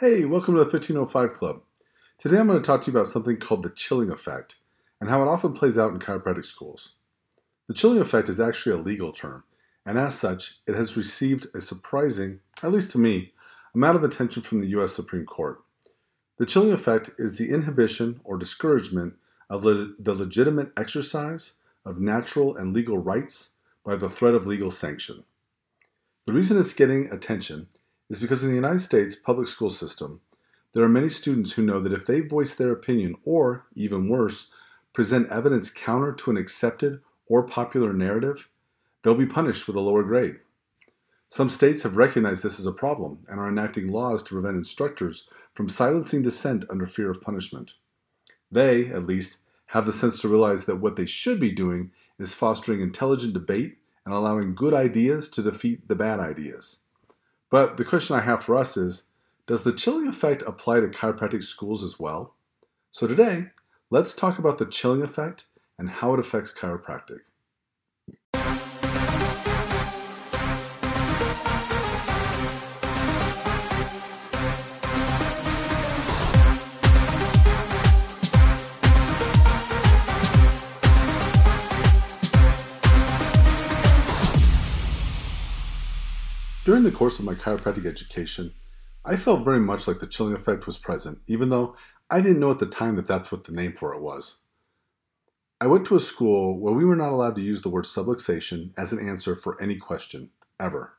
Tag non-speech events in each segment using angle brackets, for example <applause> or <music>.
Hey, welcome to the 1505 Club. Today I'm going to talk to you about something called the chilling effect and how it often plays out in chiropractic schools. The chilling effect is actually a legal term, and as such, it has received a surprising, at least to me, amount of attention from the U.S. Supreme Court. The chilling effect is the inhibition or discouragement of le- the legitimate exercise of natural and legal rights by the threat of legal sanction. The reason it's getting attention is because in the United States public school system, there are many students who know that if they voice their opinion, or even worse, present evidence counter to an accepted or popular narrative, they'll be punished with a lower grade. Some states have recognized this as a problem and are enacting laws to prevent instructors from silencing dissent under fear of punishment. They, at least, have the sense to realize that what they should be doing is fostering intelligent debate and allowing good ideas to defeat the bad ideas. But the question I have for us is Does the chilling effect apply to chiropractic schools as well? So today, let's talk about the chilling effect and how it affects chiropractic. During the course of my chiropractic education, I felt very much like the chilling effect was present, even though I didn't know at the time that that's what the name for it was. I went to a school where we were not allowed to use the word subluxation as an answer for any question, ever.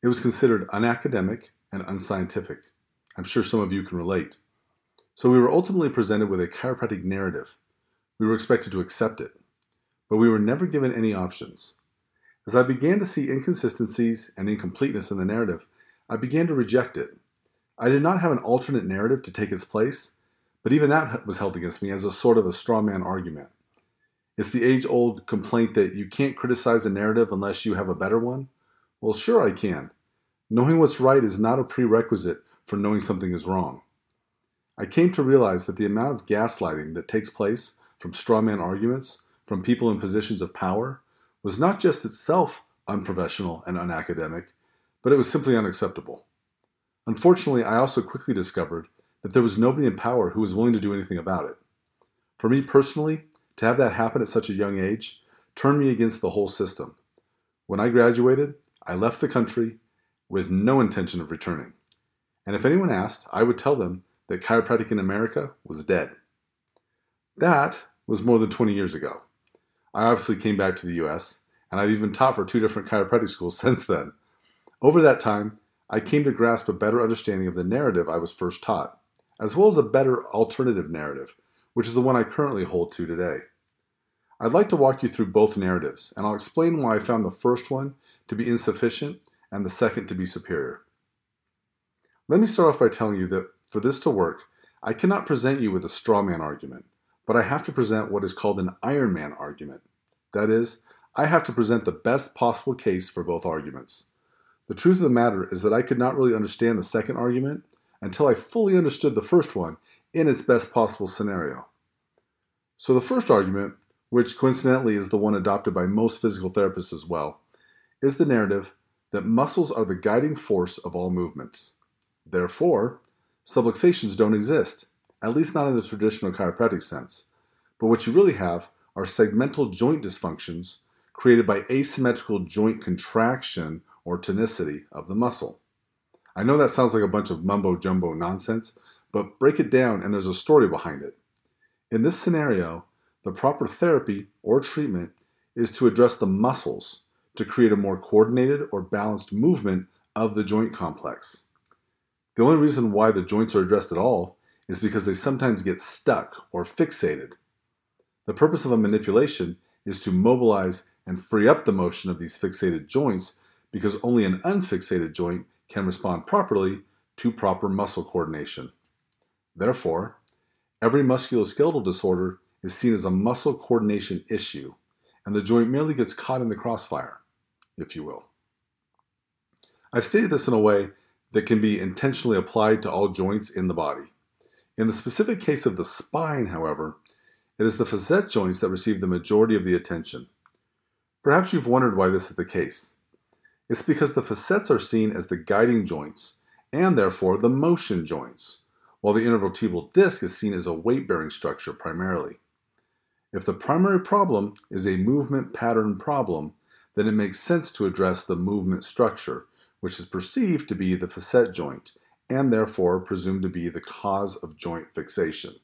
It was considered unacademic and unscientific. I'm sure some of you can relate. So we were ultimately presented with a chiropractic narrative. We were expected to accept it, but we were never given any options. As I began to see inconsistencies and incompleteness in the narrative, I began to reject it. I did not have an alternate narrative to take its place, but even that was held against me as a sort of a straw man argument. It's the age old complaint that you can't criticize a narrative unless you have a better one. Well, sure, I can. Knowing what's right is not a prerequisite for knowing something is wrong. I came to realize that the amount of gaslighting that takes place from straw man arguments from people in positions of power was not just itself unprofessional and unacademic, but it was simply unacceptable. Unfortunately, I also quickly discovered that there was nobody in power who was willing to do anything about it. For me personally, to have that happen at such a young age turned me against the whole system. When I graduated, I left the country with no intention of returning. And if anyone asked, I would tell them that chiropractic in America was dead. That was more than 20 years ago. I obviously came back to the US, and I've even taught for two different chiropractic schools <laughs> since then. Over that time, I came to grasp a better understanding of the narrative I was first taught, as well as a better alternative narrative, which is the one I currently hold to today. I'd like to walk you through both narratives, and I'll explain why I found the first one to be insufficient and the second to be superior. Let me start off by telling you that for this to work, I cannot present you with a straw man argument but I have to present what is called an Iron Man argument. That is, I have to present the best possible case for both arguments. The truth of the matter is that I could not really understand the second argument until I fully understood the first one in its best possible scenario. So, the first argument, which coincidentally is the one adopted by most physical therapists as well, is the narrative that muscles are the guiding force of all movements. Therefore, subluxations don't exist at least not in the traditional chiropractic sense. But what you really have are segmental joint dysfunctions created by asymmetrical joint contraction or tonicity of the muscle. I know that sounds like a bunch of mumbo jumbo nonsense, but break it down and there's a story behind it. In this scenario, the proper therapy or treatment is to address the muscles to create a more coordinated or balanced movement of the joint complex. The only reason why the joints are addressed at all is because they sometimes get stuck or fixated. The purpose of a manipulation is to mobilize and free up the motion of these fixated joints because only an unfixated joint can respond properly to proper muscle coordination. Therefore, every musculoskeletal disorder is seen as a muscle coordination issue, and the joint merely gets caught in the crossfire, if you will. I've stated this in a way that can be intentionally applied to all joints in the body. In the specific case of the spine, however, it is the facet joints that receive the majority of the attention. Perhaps you've wondered why this is the case. It's because the facets are seen as the guiding joints and therefore the motion joints, while the intervertebral disc is seen as a weight bearing structure primarily. If the primary problem is a movement pattern problem, then it makes sense to address the movement structure, which is perceived to be the facet joint, and therefore presumed to be the cause of joint fixation.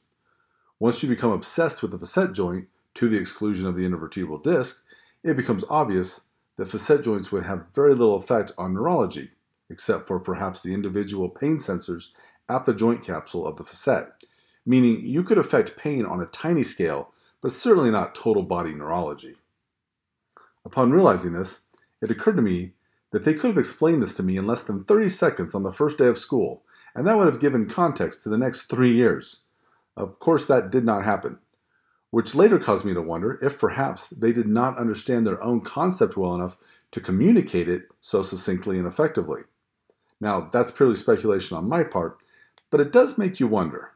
Once you become obsessed with the facet joint to the exclusion of the intervertebral disc, it becomes obvious that facet joints would have very little effect on neurology, except for perhaps the individual pain sensors at the joint capsule of the facet, meaning you could affect pain on a tiny scale, but certainly not total body neurology. Upon realizing this, it occurred to me that they could have explained this to me in less than 30 seconds on the first day of school, and that would have given context to the next three years. Of course, that did not happen, which later caused me to wonder if perhaps they did not understand their own concept well enough to communicate it so succinctly and effectively. Now, that's purely speculation on my part, but it does make you wonder.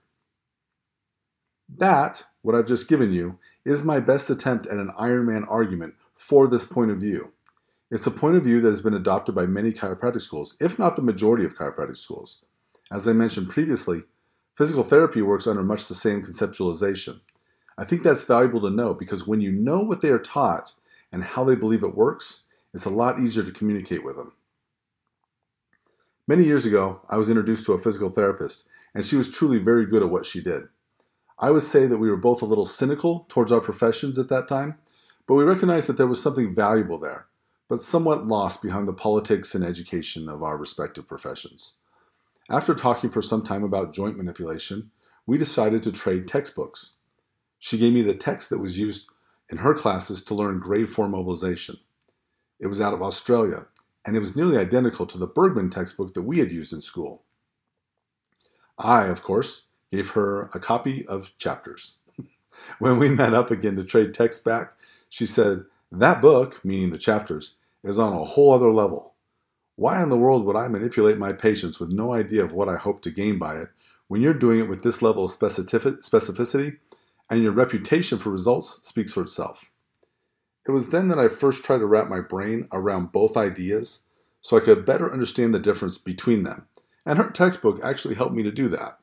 That, what I've just given you, is my best attempt at an Iron Man argument for this point of view. It's a point of view that has been adopted by many chiropractic schools, if not the majority of chiropractic schools. As I mentioned previously, physical therapy works under much the same conceptualization. I think that's valuable to know because when you know what they are taught and how they believe it works, it's a lot easier to communicate with them. Many years ago, I was introduced to a physical therapist, and she was truly very good at what she did. I would say that we were both a little cynical towards our professions at that time, but we recognized that there was something valuable there but somewhat lost behind the politics and education of our respective professions. After talking for some time about joint manipulation, we decided to trade textbooks. She gave me the text that was used in her classes to learn grade 4 mobilization. It was out of Australia, and it was nearly identical to the Bergmann textbook that we had used in school. I, of course, gave her a copy of chapters. <laughs> when we met up again to trade texts back, she said, that book, meaning the chapters, is on a whole other level. Why in the world would I manipulate my patients with no idea of what I hope to gain by it when you're doing it with this level of specificity and your reputation for results speaks for itself? It was then that I first tried to wrap my brain around both ideas so I could better understand the difference between them, and her textbook actually helped me to do that.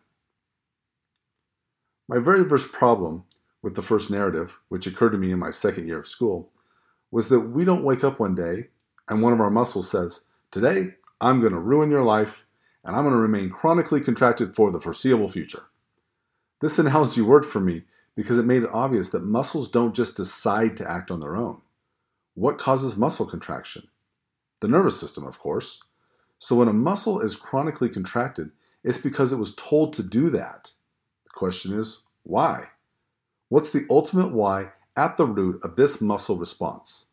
My very first problem with the first narrative, which occurred to me in my second year of school, was that we don't wake up one day and one of our muscles says, Today, I'm going to ruin your life and I'm going to remain chronically contracted for the foreseeable future. This analogy worked for me because it made it obvious that muscles don't just decide to act on their own. What causes muscle contraction? The nervous system, of course. So when a muscle is chronically contracted, it's because it was told to do that. The question is, why? What's the ultimate why at the root of this muscle response?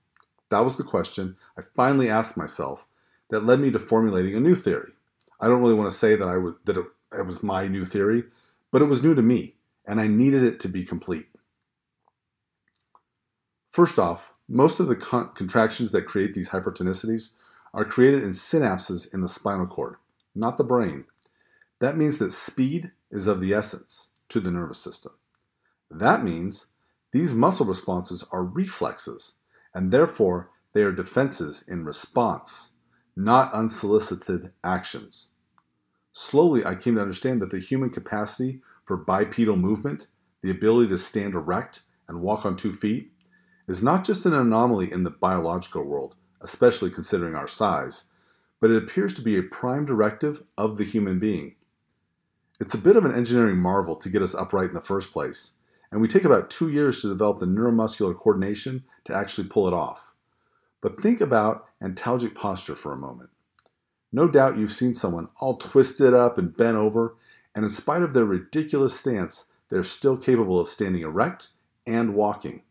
That was the question I finally asked myself that led me to formulating a new theory. I don't really want to say that I was that it, was my new theory, but it was new to me, and I needed it to be complete. First off, most of the con- contractions that create these hypertonicities are created in synapses in the spinal cord, not the brain. That means that speed is of the essence to the nervous system. That means these muscle responses are reflexes, and therefore they are defenses in response, not unsolicited actions. Slowly, I came to understand that the human capacity for bipedal movement, the ability to stand erect and walk on two feet, is not just an anomaly in the biological world, especially considering our size, but it appears to be a prime directive of the human being. It's a bit of an engineering marvel to get us upright in the first place, and we take about two years to develop the neuromuscular coordination to actually pull it off. But think about antalgic posture for a moment. No doubt you've seen someone all twisted up and bent over, and in spite of their ridiculous stance, they're still capable of standing erect and walking.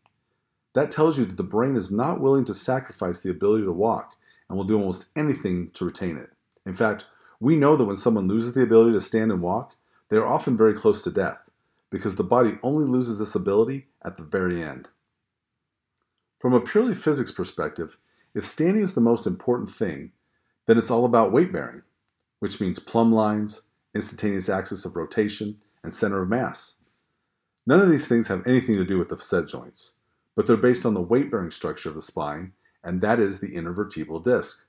That tells you that the brain is not willing to sacrifice the ability to walk and will do almost anything to retain it. In fact, we know that when someone loses the ability to stand and walk, they are often very close to death because the body only loses this ability at the very end. From a purely physics perspective, if standing is the most important thing, then it's all about weight bearing, which means plumb lines, instantaneous axis of rotation, and center of mass. None of these things have anything to do with the facet joints, but they're based on the weight bearing structure of the spine, and that is the intervertebral disc.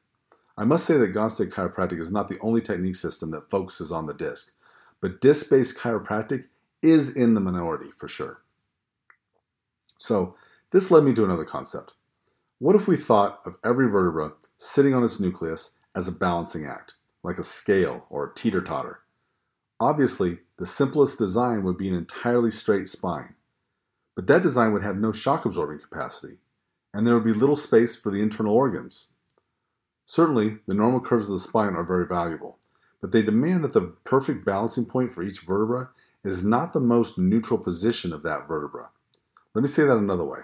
I must say that Gonstead chiropractic is not the only technique system that focuses on the disc, but disc based chiropractic is in the minority for sure. So, this led me to another concept. What if we thought of every vertebra sitting on its nucleus as a balancing act, like a scale or a teeter totter? Obviously, the simplest design would be an entirely straight spine, but that design would have no shock absorbing capacity, and there would be little space for the internal organs. Certainly, the normal curves of the spine are very valuable, but they demand that the perfect balancing point for each vertebra is not the most neutral position of that vertebra. Let me say that another way.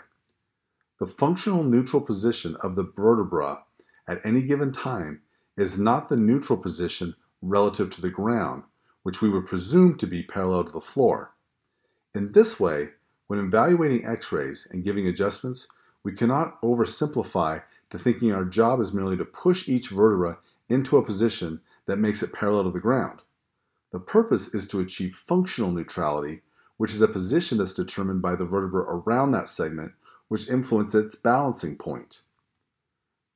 The functional neutral position of the vertebra at any given time is not the neutral position relative to the ground, which we would presume to be parallel to the floor. In this way, when evaluating x rays and giving adjustments, we cannot oversimplify to thinking our job is merely to push each vertebra into a position that makes it parallel to the ground. The purpose is to achieve functional neutrality, which is a position that's determined by the vertebra around that segment, which influence its balancing point.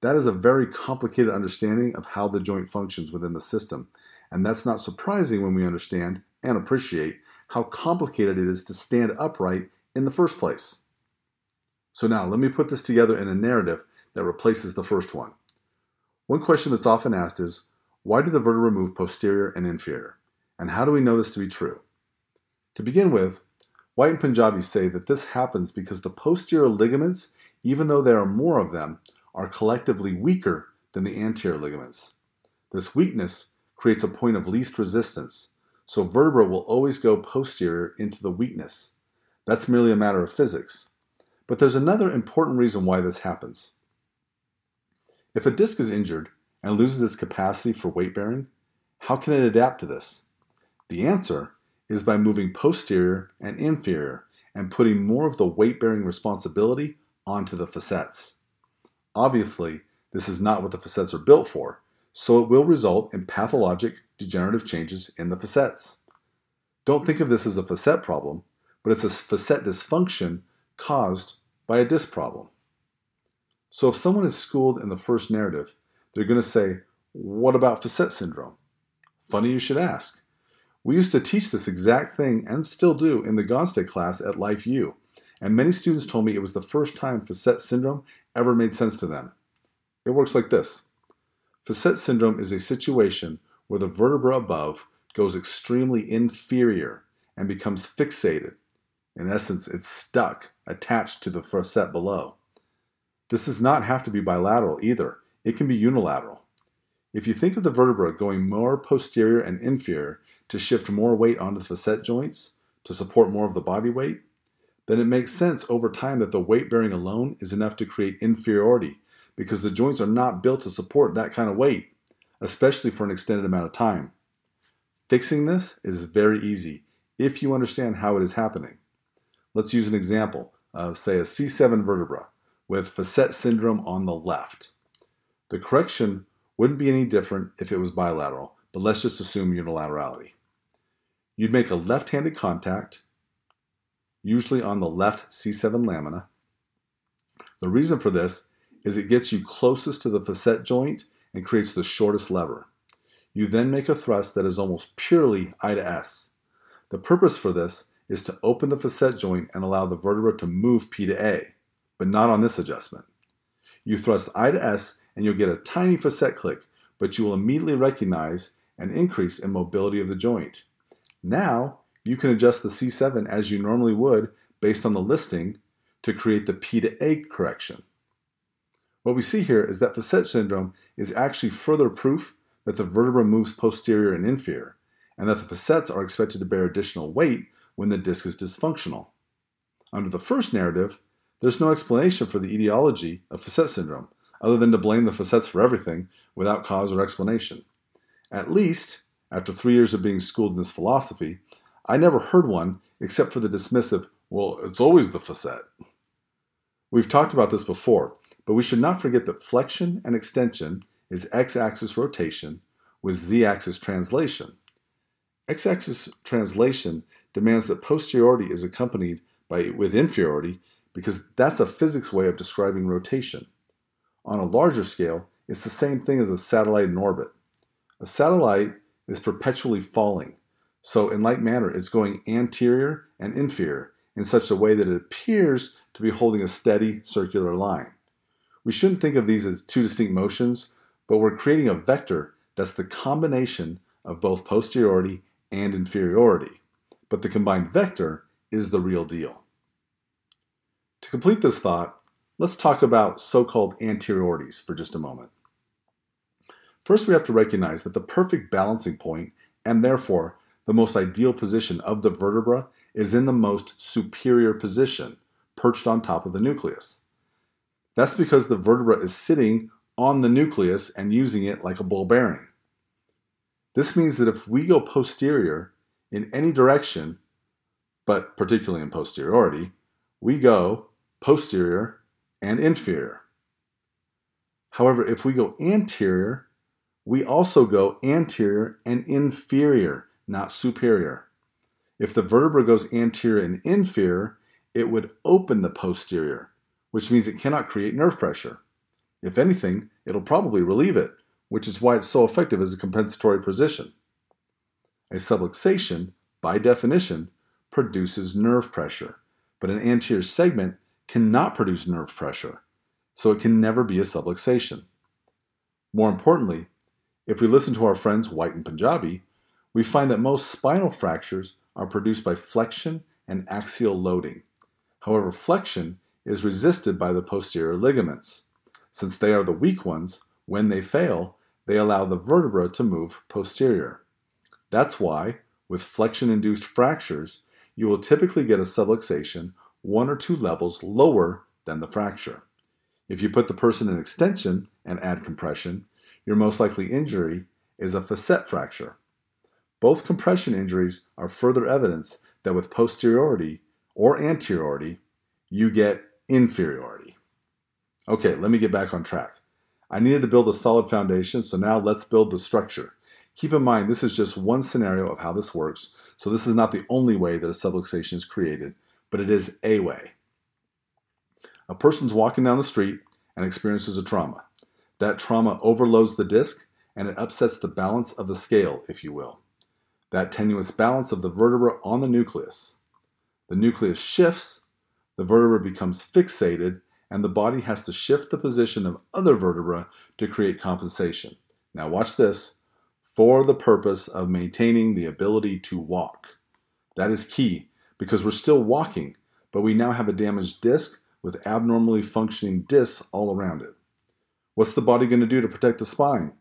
That is a very complicated understanding of how the joint functions within the system, and that's not surprising when we understand and appreciate how complicated it is to stand upright in the first place. So now let me put this together in a narrative that replaces the first one. One question that's often asked is, why do the vertebrae move posterior and inferior? And how do we know this to be true? To begin with, White and Panjabi say that this happens because the posterior ligaments, even though there are more of them, are collectively weaker than the anterior ligaments. This weakness creates a point of least resistance, so vertebra will always go posterior into the weakness. That's merely a matter of physics. But there's another important reason why this happens. If a disc is injured and loses its capacity for weight bearing, how can it adapt to this? The answer is by moving posterior and inferior and putting more of the weight bearing responsibility onto the facets. Obviously, this is not what the facets are built for, so it will result in pathologic degenerative changes in the facets. Don't think of this as a facet problem, but it's a facet dysfunction caused by a disc problem. So if someone is schooled in the first narrative, they're going to say, What about facet syndrome? Funny you should ask. We used to teach this exact thing and still do in the Gonstead class at Life U, and many students told me it was the first time facet syndrome ever made sense to them. It works like this Facet syndrome is a situation where the vertebra above goes extremely inferior and becomes fixated. In essence, it's stuck, attached to the facet below. This does not have to be bilateral either, it can be unilateral. If you think of the vertebra going more posterior and inferior to shift more weight onto the facet joints to support more of the body weight, then it makes sense over time that the weight bearing alone is enough to create inferiority because the joints are not built to support that kind of weight, especially for an extended amount of time. Fixing this is very easy if you understand how it is happening. Let's use an example of, say, a C7 vertebra with facet syndrome on the left. The correction wouldn't be any different if it was bilateral, but let's just assume unilaterality. You'd make a left-handed contact, usually on the left C7 lamina. The reason for this is it gets you closest to the facet joint and creates the shortest lever. You then make a thrust that is almost purely I to S. The purpose for this is to open the facet joint and allow the vertebra to move P to A, but not on this adjustment. You thrust I to S and you'll get a tiny facet click, but you will immediately recognize an increase in mobility of the joint. Now, you can adjust the C7 as you normally would based on the listing to create the P to A correction. What we see here is that facet syndrome is actually further proof that the vertebra moves posterior and inferior, and that the facets are expected to bear additional weight when the disc is dysfunctional. Under the first narrative, there's no explanation for the etiology of facet syndrome, other than to blame the facets for everything without cause or explanation. At least, after three years of being schooled in this philosophy, I never heard one except for the dismissive, well, it's always the facet. We've talked about this before, but we should not forget that flexion and extension is x axis rotation with z axis translation. X axis translation demands that posteriority is accompanied by with inferiority because that's a physics way of describing rotation. On a larger scale, it's the same thing as a satellite in orbit. A satellite is perpetually falling, so in like manner, it's going anterior and inferior in such a way that it appears to be holding a steady circular line. We shouldn't think of these as two distinct motions, but we're creating a vector that's the combination of both posteriority and inferiority. But the combined vector is the real deal. To complete this thought, let's talk about so-called anteriorities for just a moment. First, we have to recognize that the perfect balancing point, and therefore the most ideal position of the vertebra, is in the most superior position, perched on top of the nucleus. That's because the vertebra is sitting on the nucleus and using it like a ball bearing. This means that if we go posterior in any direction, but particularly in posteriority, we go posterior and inferior. However, if we go anterior, we also go anterior and inferior, not superior. If the vertebra goes anterior and inferior, it would open the posterior, which means it cannot create nerve pressure. If anything, it'll probably relieve it, which is why it's so effective as a compensatory position. A subluxation, by definition, produces nerve pressure, but an anterior segment cannot produce nerve pressure, so it can never be a subluxation. More importantly, if we listen to our friends White and Panjabi, we find that most spinal fractures are produced by flexion and axial loading. However, flexion is resisted by the posterior ligaments. Since they are the weak ones, when they fail, they allow the vertebra to move posterior. That's why, with flexion induced fractures, you will typically get a subluxation one or two levels lower than the fracture. If you put the person in extension and add compression, your most likely injury is a facet fracture. Both compression injuries are further evidence that with posteriority or anteriority, you get inferiority. Okay, let me get back on track. I needed to build a solid foundation, so now let's build the structure. Keep in mind, this is just one scenario of how this works, so this is not the only way that a subluxation is created, but it is a way. A person's walking down the street and experiences a trauma. That trauma overloads the disc and it upsets the balance of the scale, if you will. That tenuous balance of the vertebra on the nucleus. The nucleus shifts, the vertebra becomes fixated, and the body has to shift the position of other vertebra to create compensation. Now, watch this for the purpose of maintaining the ability to walk. That is key because we're still walking, but we now have a damaged disc with abnormally functioning discs all around it. What's the body going to do to protect the spine?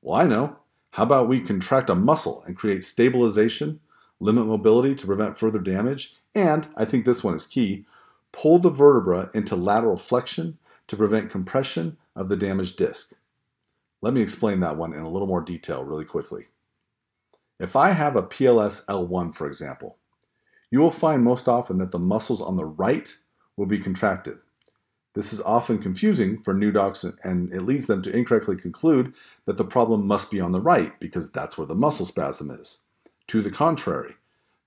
Well, I know. How about we contract a muscle and create stabilization, limit mobility to prevent further damage, and, I think this one is key, pull the vertebra into lateral flexion to prevent compression of the damaged disc. Let me explain that one in a little more detail really quickly. If I have a PLS L1, for example, you will find most often that the muscles on the right will be contracted. This is often confusing for new docs and it leads them to incorrectly conclude that the problem must be on the right because that's where the muscle spasm is. To the contrary,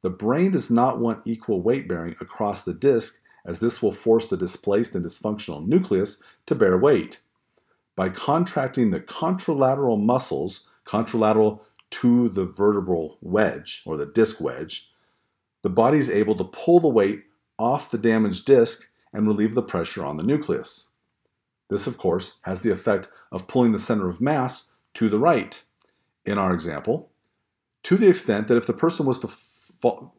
the brain does not want equal weight bearing across the disc as this will force the displaced and dysfunctional nucleus to bear weight by contracting the contralateral muscles, contralateral to the vertebral wedge or the disc wedge, the body is able to pull the weight off the damaged disc and relieve the pressure on the nucleus. This, of course, has the effect of pulling the center of mass to the right. In our example, to the extent that if the person was to fall,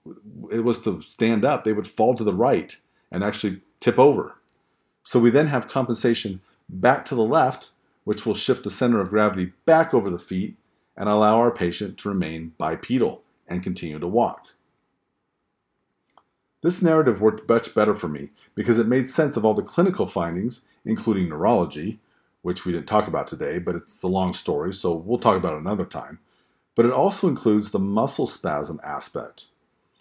it was to stand up, they would fall to the right and actually tip over. So we then have compensation back to the left, which will shift the center of gravity back over the feet and allow our patient to remain bipedal and continue to walk. This narrative worked much better for me because it made sense of all the clinical findings, including neurology, which we didn't talk about today, but it's a long story, so we'll talk about it another time. But it also includes the muscle spasm aspect.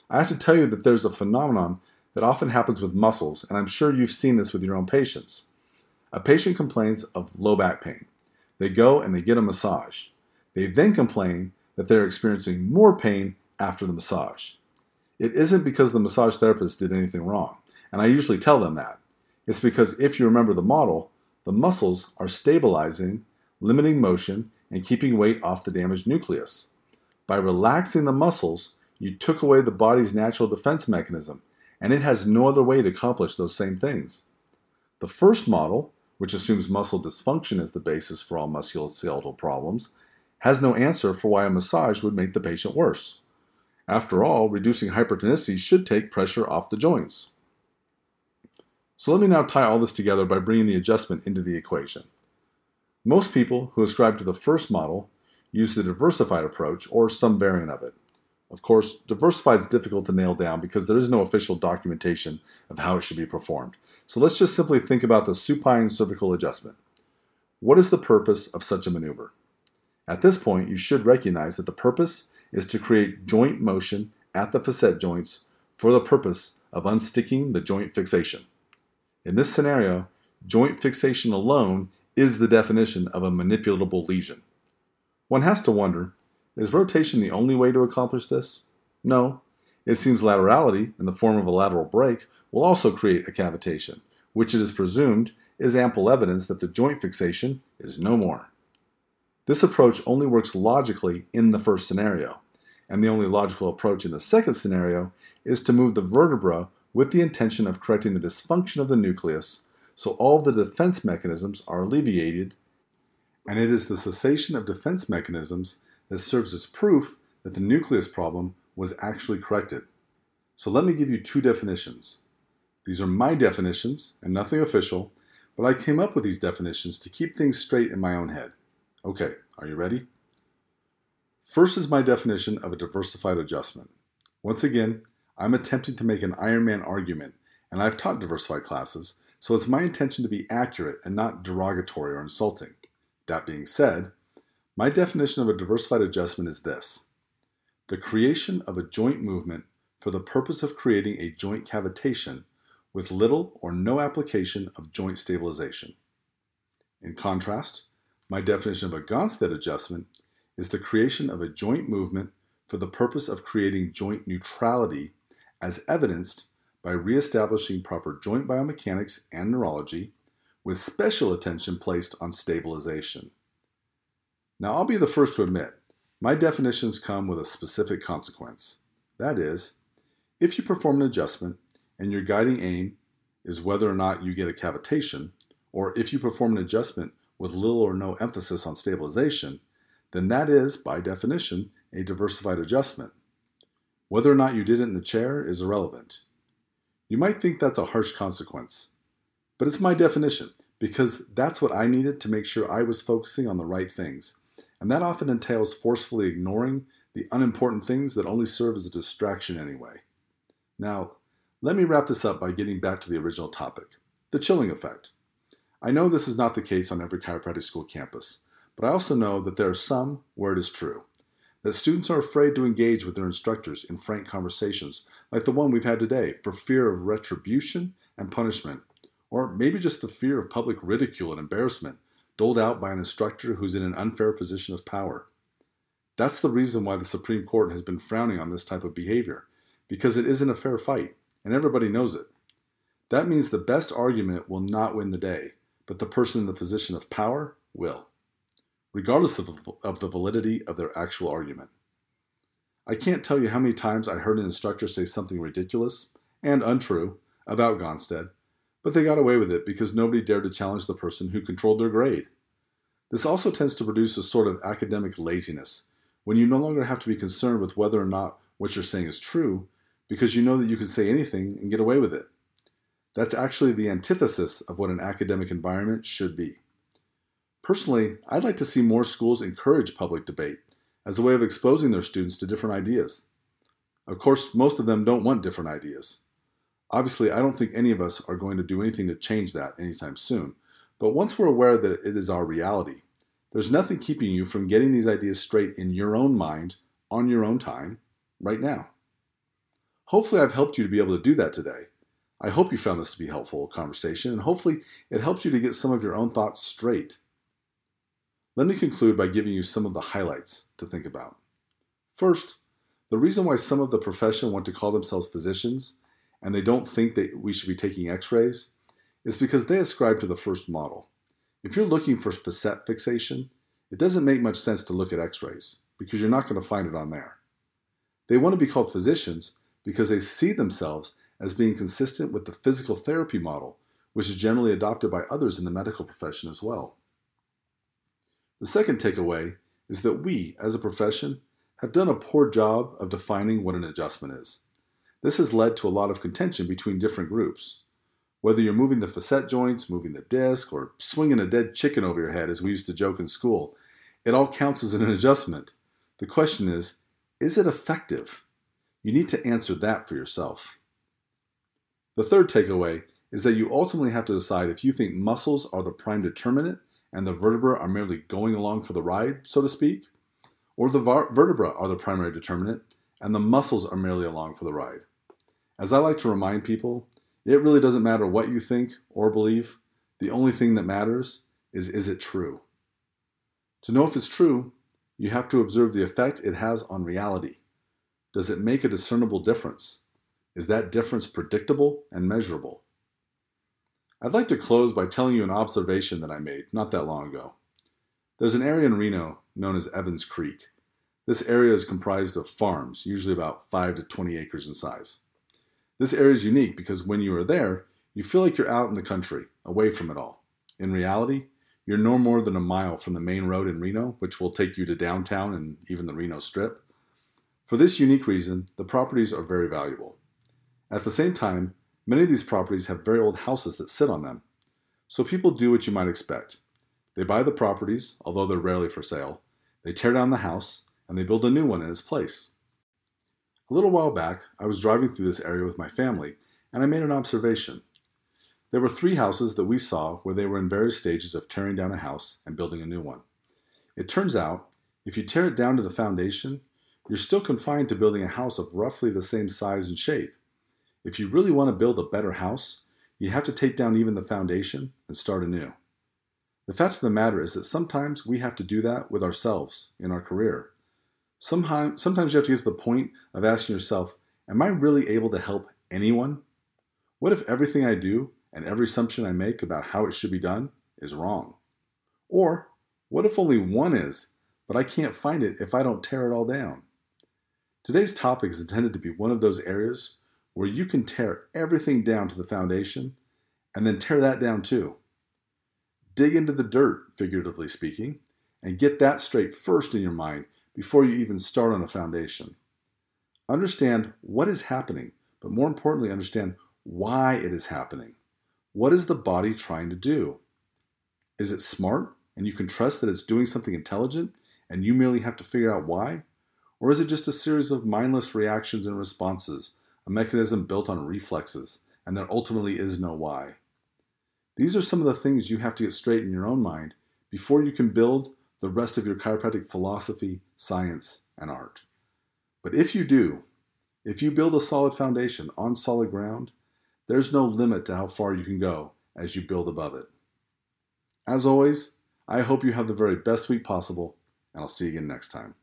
I have to tell you that there's a phenomenon that often happens with muscles, and I'm sure you've seen this with your own patients. A patient complains of low back pain. They go and they get a massage. They then complain that they're experiencing more pain after the massage. It isn't because the massage therapist did anything wrong, and I usually tell them that. It's because if you remember the model, the muscles are stabilizing, limiting motion, and keeping weight off the damaged nucleus. By relaxing the muscles, you took away the body's natural defense mechanism, and it has no other way to accomplish those same things. The first model, which assumes muscle dysfunction as the basis for all musculoskeletal problems, has no answer for why a massage would make the patient worse. After all, reducing hypertonicity should take pressure off the joints. So let me now tie all this together by bringing the adjustment into the equation. Most people who ascribe to the first model use the diversified approach or some variant of it. Of course, diversified is difficult to nail down because there is no official documentation of how it should be performed. So let's just simply think about the supine cervical adjustment. What is the purpose of such a maneuver? At this point, you should recognize that the purpose is to create joint motion at the facet joints for the purpose of unsticking the joint fixation. In this scenario, joint fixation alone is the definition of a manipulable lesion. One has to wonder is rotation the only way to accomplish this? No. It seems laterality, in the form of a lateral break, will also create a cavitation, which it is presumed is ample evidence that the joint fixation is no more. This approach only works logically in the first scenario, and the only logical approach in the second scenario is to move the vertebra with the intention of correcting the dysfunction of the nucleus so all the defense mechanisms are alleviated, and it is the cessation of defense mechanisms that serves as proof that the nucleus problem was actually corrected. So let me give you two definitions. These are my definitions and nothing official, but I came up with these definitions to keep things straight in my own head. Okay, are you ready? First is my definition of a diversified adjustment. Once again, I'm attempting to make an Ironman argument, and I've taught diversified classes, so it's my intention to be accurate and not derogatory or insulting. That being said, my definition of a diversified adjustment is this the creation of a joint movement for the purpose of creating a joint cavitation with little or no application of joint stabilization. In contrast, my definition of a Gonstead adjustment is the creation of a joint movement for the purpose of creating joint neutrality as evidenced by reestablishing proper joint biomechanics and neurology with special attention placed on stabilization. Now, I'll be the first to admit, my definitions come with a specific consequence. That is, if you perform an adjustment and your guiding aim is whether or not you get a cavitation, or if you perform an adjustment with little or no emphasis on stabilization, then that is, by definition, a diversified adjustment. Whether or not you did it in the chair is irrelevant. You might think that's a harsh consequence, but it's my definition because that's what I needed to make sure I was focusing on the right things, and that often entails forcefully ignoring the unimportant things that only serve as a distraction anyway. Now, let me wrap this up by getting back to the original topic the chilling effect. I know this is not the case on every chiropractic school campus, but I also know that there are some where it is true. That students are afraid to engage with their instructors in frank conversations, like the one we've had today, for fear of retribution and punishment, or maybe just the fear of public ridicule and embarrassment doled out by an instructor who's in an unfair position of power. That's the reason why the Supreme Court has been frowning on this type of behavior, because it isn't a fair fight, and everybody knows it. That means the best argument will not win the day, but the person in the position of power will, regardless of, of the validity of their actual argument. I can't tell you how many times I heard an instructor say something ridiculous and untrue about Gonstead, but they got away with it because nobody dared to challenge the person who controlled their grade. This also tends to produce a sort of academic laziness when you no longer have to be concerned with whether or not what you're saying is true because you know that you can say anything and get away with it. That's actually the antithesis of what an academic environment should be. Personally, I'd like to see more schools encourage public debate as a way of exposing their students to different ideas. Of course, most of them don't want different ideas. Obviously, I don't think any of us are going to do anything to change that anytime soon, but once we're aware that it is our reality, there's nothing keeping you from getting these ideas straight in your own mind, on your own time, right now. Hopefully, I've helped you to be able to do that today. I hope you found this to be helpful conversation, and hopefully it helps you to get some of your own thoughts straight. Let me conclude by giving you some of the highlights to think about. First, the reason why some of the profession want to call themselves physicians and they don't think that we should be taking x rays is because they ascribe to the first model. If you're looking for facet fixation, it doesn't make much sense to look at x rays because you're not going to find it on there. They want to be called physicians because they see themselves as being consistent with the physical therapy model, which is generally adopted by others in the medical profession as well. The second takeaway is that we, as a profession, have done a poor job of defining what an adjustment is. This has led to a lot of contention between different groups. Whether you're moving the facet joints, moving the disc, or swinging a dead chicken over your head, as we used to joke in school, it all counts as an adjustment. The question is, is it effective? You need to answer that for yourself. The third takeaway is that you ultimately have to decide if you think muscles are the prime determinant and the vertebra are merely going along for the ride, so to speak, or the vertebra are the primary determinant and the muscles are merely along for the ride. As I like to remind people, it really doesn't matter what you think or believe. The only thing that matters is is it true? To know if it's true, you have to observe the effect it has on reality. Does it make a discernible difference? Is that difference predictable and measurable? I'd like to close by telling you an observation that I made not that long ago. There's an area in Reno known as Evans Creek. This area is comprised of farms, usually about 5 to 20 acres in size. This area is unique because when you are there, you feel like you're out in the country, away from it all. In reality, you're no more than a mile from the main road in Reno, which will take you to downtown and even the Reno Strip. For this unique reason, the properties are very valuable. At the same time, many of these properties have very old houses that sit on them. So people do what you might expect. They buy the properties, although they're rarely for sale, they tear down the house, and they build a new one in its place. A little while back, I was driving through this area with my family, and I made an observation. There were three houses that we saw where they were in various stages of tearing down a house and building a new one. It turns out, if you tear it down to the foundation, you're still confined to building a house of roughly the same size and shape. If you really want to build a better house, you have to take down even the foundation and start anew. The fact of the matter is that sometimes we have to do that with ourselves in our career. Sometimes, sometimes you have to get to the point of asking yourself, Am I really able to help anyone? What if everything I do and every assumption I make about how it should be done is wrong? Or what if only one is, but I can't find it if I don't tear it all down? Today's topic is intended to be one of those areas where you can tear everything down to the foundation and then tear that down too. Dig into the dirt, figuratively speaking, and get that straight first in your mind before you even start on a foundation. Understand what is happening, but more importantly, understand why it is happening. What is the body trying to do? Is it smart and you can trust that it's doing something intelligent and you merely have to figure out why? Or is it just a series of mindless reactions and responses, a mechanism built on reflexes, and there ultimately is no why? These are some of the things you have to get straight in your own mind before you can build the rest of your chiropractic philosophy, science, and art. But if you do, if you build a solid foundation on solid ground, there's no limit to how far you can go as you build above it. As always, I hope you have the very best week possible, and I'll see you again next time.